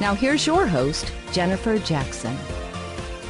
Now here's your host, Jennifer Jackson.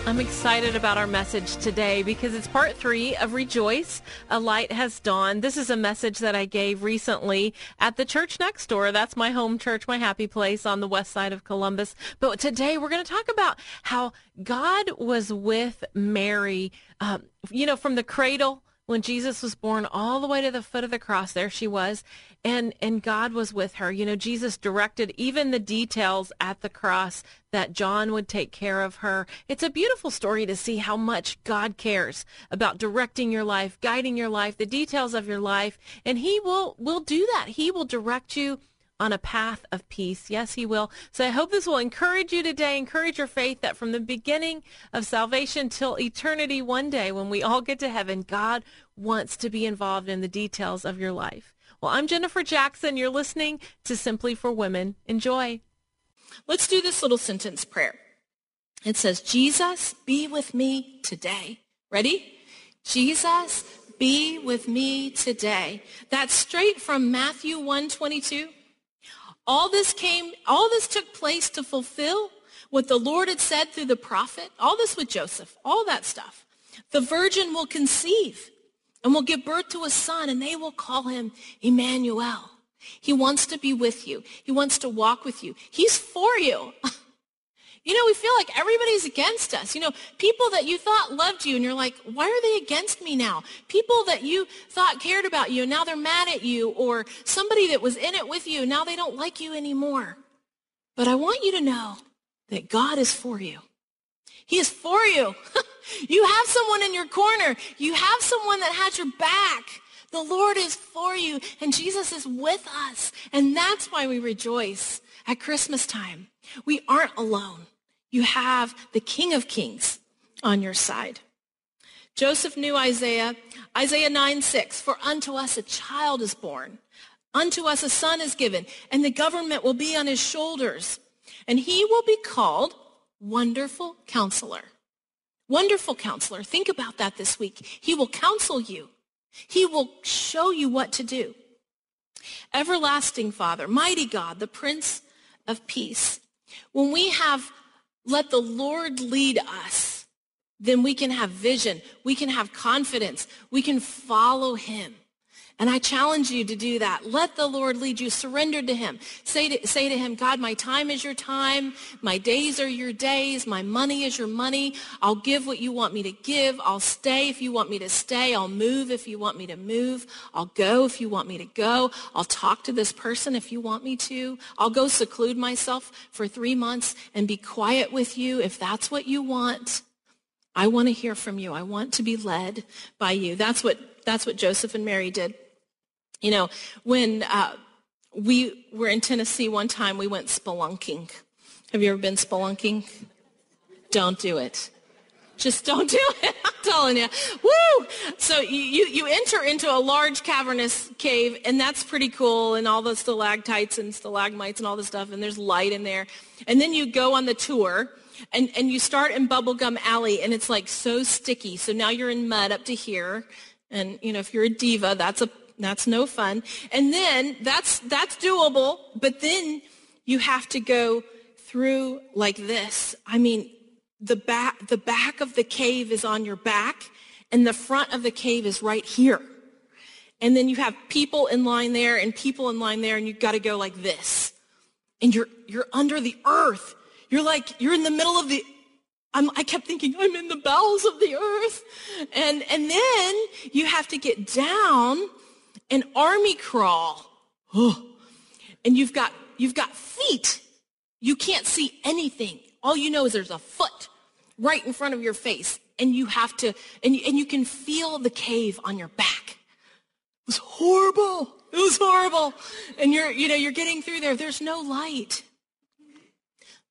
I'm excited about our message today because it's part three of Rejoice. A light has dawned. This is a message that I gave recently at the church next door. That's my home church, my happy place on the west side of Columbus. But today we're going to talk about how God was with Mary, um, you know, from the cradle when Jesus was born all the way to the foot of the cross. There she was and and God was with her. You know, Jesus directed even the details at the cross that John would take care of her. It's a beautiful story to see how much God cares about directing your life, guiding your life, the details of your life, and he will will do that. He will direct you on a path of peace. Yes, he will. So I hope this will encourage you today, encourage your faith that from the beginning of salvation till eternity, one day when we all get to heaven, God wants to be involved in the details of your life. Well, I'm Jennifer Jackson. You're listening to Simply for Women. Enjoy. Let's do this little sentence prayer. It says, Jesus, be with me today. Ready? Jesus, be with me today. That's straight from Matthew 122. All this came, all this took place to fulfill what the Lord had said through the prophet. All this with Joseph, all that stuff. The virgin will conceive and will give birth to a son, and they will call him Emmanuel. He wants to be with you. He wants to walk with you. He's for you. You know, we feel like everybody's against us. You know, people that you thought loved you and you're like, why are they against me now? People that you thought cared about you and now they're mad at you or somebody that was in it with you, now they don't like you anymore. But I want you to know that God is for you. He is for you. you have someone in your corner. You have someone that has your back. The Lord is for you and Jesus is with us. And that's why we rejoice at Christmas time. We aren't alone. You have the King of Kings on your side. Joseph knew Isaiah. Isaiah 9, 6, for unto us a child is born. Unto us a son is given, and the government will be on his shoulders. And he will be called Wonderful Counselor. Wonderful Counselor. Think about that this week. He will counsel you. He will show you what to do. Everlasting Father, mighty God, the Prince of Peace. When we have let the Lord lead us, then we can have vision. We can have confidence. We can follow him. And I challenge you to do that. Let the Lord lead you. Surrender to him. Say to, say to him, God, my time is your time. My days are your days. My money is your money. I'll give what you want me to give. I'll stay if you want me to stay. I'll move if you want me to move. I'll go if you want me to go. I'll talk to this person if you want me to. I'll go seclude myself for three months and be quiet with you if that's what you want. I want to hear from you. I want to be led by you. That's what, that's what Joseph and Mary did. You know, when uh, we were in Tennessee one time, we went spelunking. Have you ever been spelunking? Don't do it. Just don't do it. I'm telling you. Woo! So you, you, you enter into a large cavernous cave, and that's pretty cool, and all the stalactites and stalagmites and all this stuff, and there's light in there. And then you go on the tour, and, and you start in Bubblegum Alley, and it's like so sticky. So now you're in mud up to here. And, you know, if you're a diva, that's a that's no fun. And then that's, that's doable, but then you have to go through like this. I mean, the back, the back of the cave is on your back and the front of the cave is right here. And then you have people in line there and people in line there and you've got to go like this. and you're, you're under the earth. You're like, you're in the middle of the, I'm, I kept thinking, I'm in the bowels of the earth. And, and then you have to get down and army crawl. And you've got, you've got feet. You can't see anything. All you know is there's a foot right in front of your face. And you have to, and and you can feel the cave on your back. It was horrible. It was horrible. And you're, you know, you're getting through there. There's no light.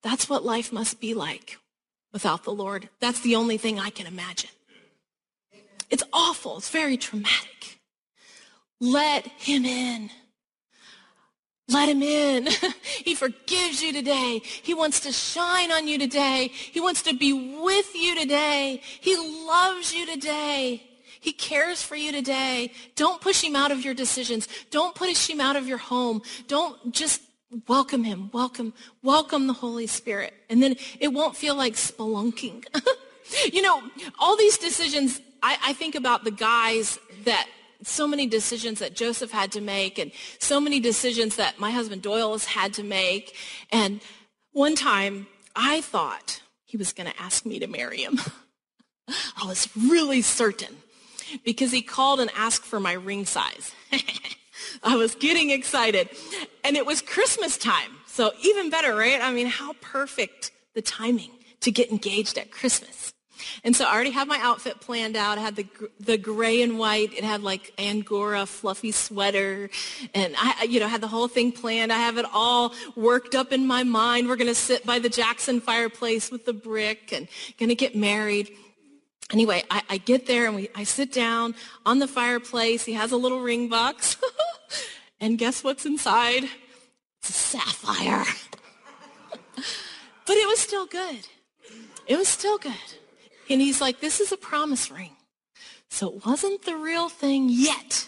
That's what life must be like without the Lord. That's the only thing I can imagine. It's awful. It's very traumatic. Let him in. Let him in. he forgives you today. He wants to shine on you today. He wants to be with you today. He loves you today. He cares for you today. Don't push him out of your decisions. Don't push him out of your home. Don't just welcome him. Welcome, welcome the Holy Spirit. And then it won't feel like spelunking. you know, all these decisions, I, I think about the guys that so many decisions that Joseph had to make and so many decisions that my husband Doyle has had to make. And one time I thought he was going to ask me to marry him. I was really certain because he called and asked for my ring size. I was getting excited. And it was Christmas time. So even better, right? I mean, how perfect the timing to get engaged at Christmas. And so I already had my outfit planned out. I had the the gray and white. It had like Angora fluffy sweater, and I you know had the whole thing planned. I have it all worked up in my mind. We're gonna sit by the Jackson fireplace with the brick and gonna get married. Anyway, I, I get there and we, I sit down on the fireplace. He has a little ring box. and guess what's inside? It's a sapphire. but it was still good. It was still good. And he's like, this is a promise ring. So it wasn't the real thing yet.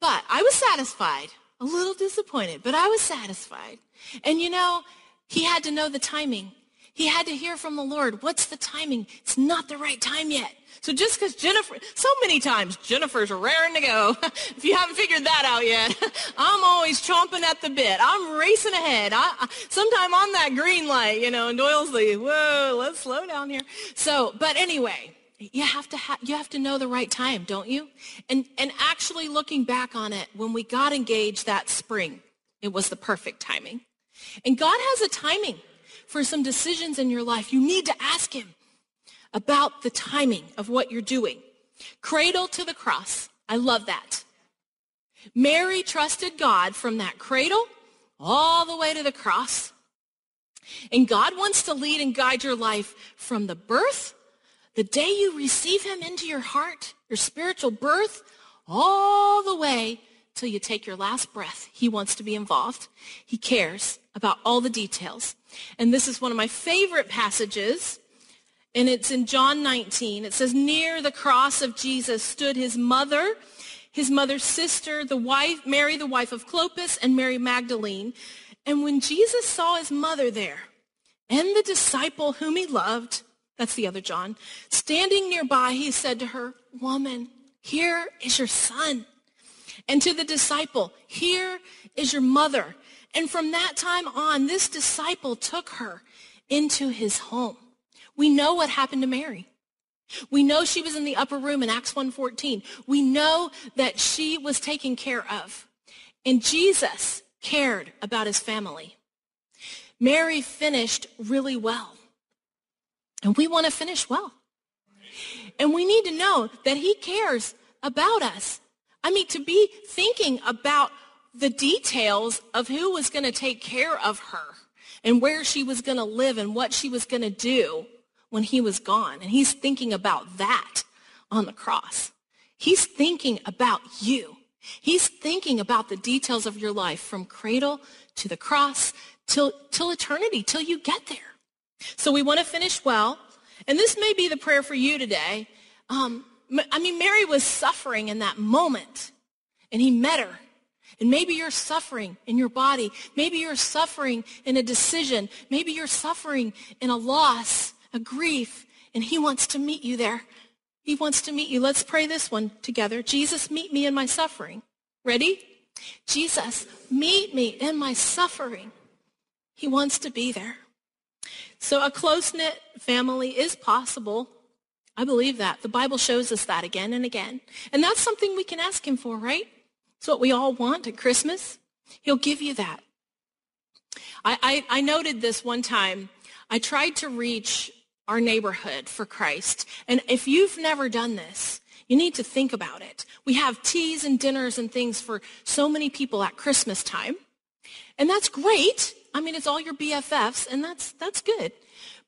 But I was satisfied, a little disappointed, but I was satisfied. And you know, he had to know the timing. He had to hear from the Lord. What's the timing? It's not the right time yet. So just because Jennifer, so many times Jennifer's raring to go. if you haven't figured that out yet, I'm always chomping at the bit. I'm racing ahead. I, I, sometime on that green light, you know, and Doyle's like, whoa, let's slow down here. So, but anyway, you have to ha- you have to know the right time, don't you? And and actually looking back on it, when we got engaged that spring, it was the perfect timing. And God has a timing for some decisions in your life, you need to ask him about the timing of what you're doing. Cradle to the cross. I love that. Mary trusted God from that cradle all the way to the cross. And God wants to lead and guide your life from the birth, the day you receive him into your heart, your spiritual birth, all the way till you take your last breath. He wants to be involved. He cares about all the details. And this is one of my favorite passages. And it's in John 19. It says, near the cross of Jesus stood his mother, his mother's sister, the wife, Mary, the wife of Clopas, and Mary Magdalene. And when Jesus saw his mother there and the disciple whom he loved, that's the other John, standing nearby, he said to her, woman, here is your son. And to the disciple, here is your mother. And from that time on, this disciple took her into his home. We know what happened to Mary. We know she was in the upper room in Acts 1.14. We know that she was taken care of. And Jesus cared about his family. Mary finished really well. And we want to finish well. And we need to know that he cares about us. I mean, to be thinking about the details of who was going to take care of her and where she was going to live and what she was going to do when he was gone. And he's thinking about that on the cross. He's thinking about you. He's thinking about the details of your life from cradle to the cross till, till eternity, till you get there. So we want to finish well. And this may be the prayer for you today. Um, I mean, Mary was suffering in that moment and he met her and maybe you're suffering in your body. Maybe you're suffering in a decision. Maybe you're suffering in a loss, a grief, and he wants to meet you there. He wants to meet you. Let's pray this one together. Jesus, meet me in my suffering. Ready? Jesus, meet me in my suffering. He wants to be there. So a close-knit family is possible. I believe that. The Bible shows us that again and again. And that's something we can ask him for, right? It's what we all want at Christmas. He'll give you that. I, I, I noted this one time. I tried to reach our neighborhood for Christ. And if you've never done this, you need to think about it. We have teas and dinners and things for so many people at Christmas time. And that's great. I mean, it's all your BFFs and that's, that's good.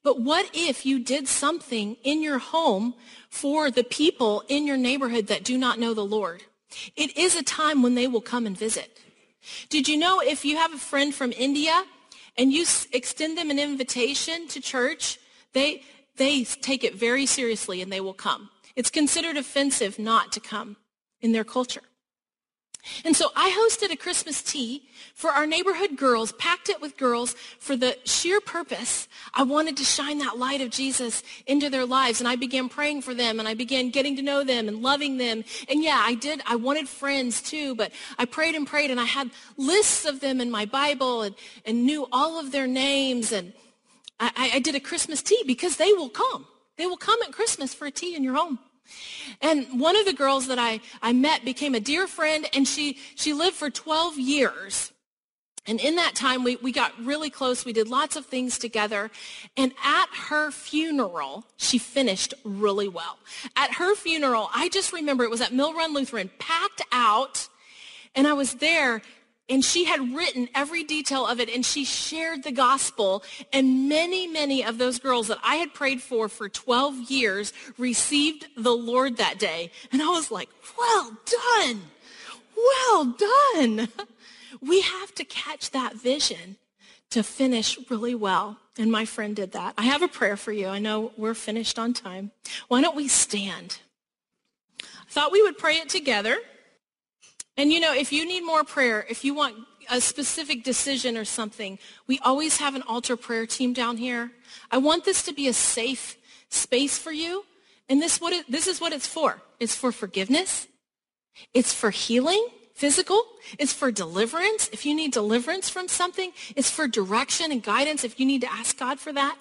But what if you did something in your home for the people in your neighborhood that do not know the Lord? It is a time when they will come and visit. Did you know if you have a friend from India and you extend them an invitation to church, they, they take it very seriously and they will come. It's considered offensive not to come in their culture. And so I hosted a Christmas tea for our neighborhood girls, packed it with girls for the sheer purpose. I wanted to shine that light of Jesus into their lives. And I began praying for them and I began getting to know them and loving them. And yeah, I did. I wanted friends too, but I prayed and prayed and I had lists of them in my Bible and, and knew all of their names. And I, I did a Christmas tea because they will come. They will come at Christmas for a tea in your home. And one of the girls that I, I met became a dear friend, and she, she lived for 12 years. And in that time, we, we got really close. We did lots of things together. And at her funeral, she finished really well. At her funeral, I just remember it was at Mill Run Lutheran, packed out. And I was there and she had written every detail of it and she shared the gospel. And many many of those girls that i had prayed for for 12 years received the lord that day. And i was like well done! Well done! We have to catch that vision to finish really well. And my friend did that. I have a prayer for you. I know we're finished on time. Why don't we stand? I thought we would pray it together and you know, if you need more prayer, if you want a specific decision or something, we always have an altar prayer team down here. I want this to be a safe space for you. And this, what it, this is what it's for. It's for forgiveness. It's for healing, physical. It's for deliverance. If you need deliverance from something, it's for direction and guidance. If you need to ask God for that,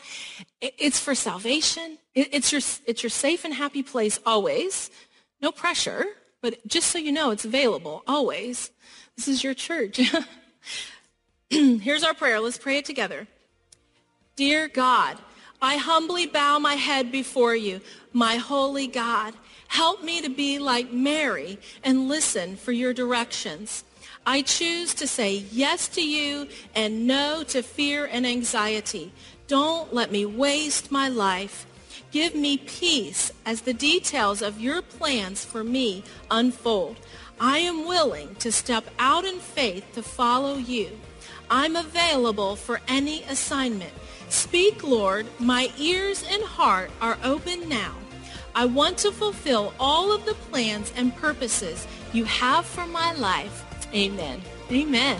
it's for salvation. It's your, it's your safe and happy place always. No pressure. But just so you know, it's available always. This is your church. Here's our prayer. Let's pray it together. Dear God, I humbly bow my head before you, my holy God. Help me to be like Mary and listen for your directions. I choose to say yes to you and no to fear and anxiety. Don't let me waste my life. Give me peace as the details of your plans for me unfold. I am willing to step out in faith to follow you. I'm available for any assignment. Speak, Lord. My ears and heart are open now. I want to fulfill all of the plans and purposes you have for my life. Amen. Amen.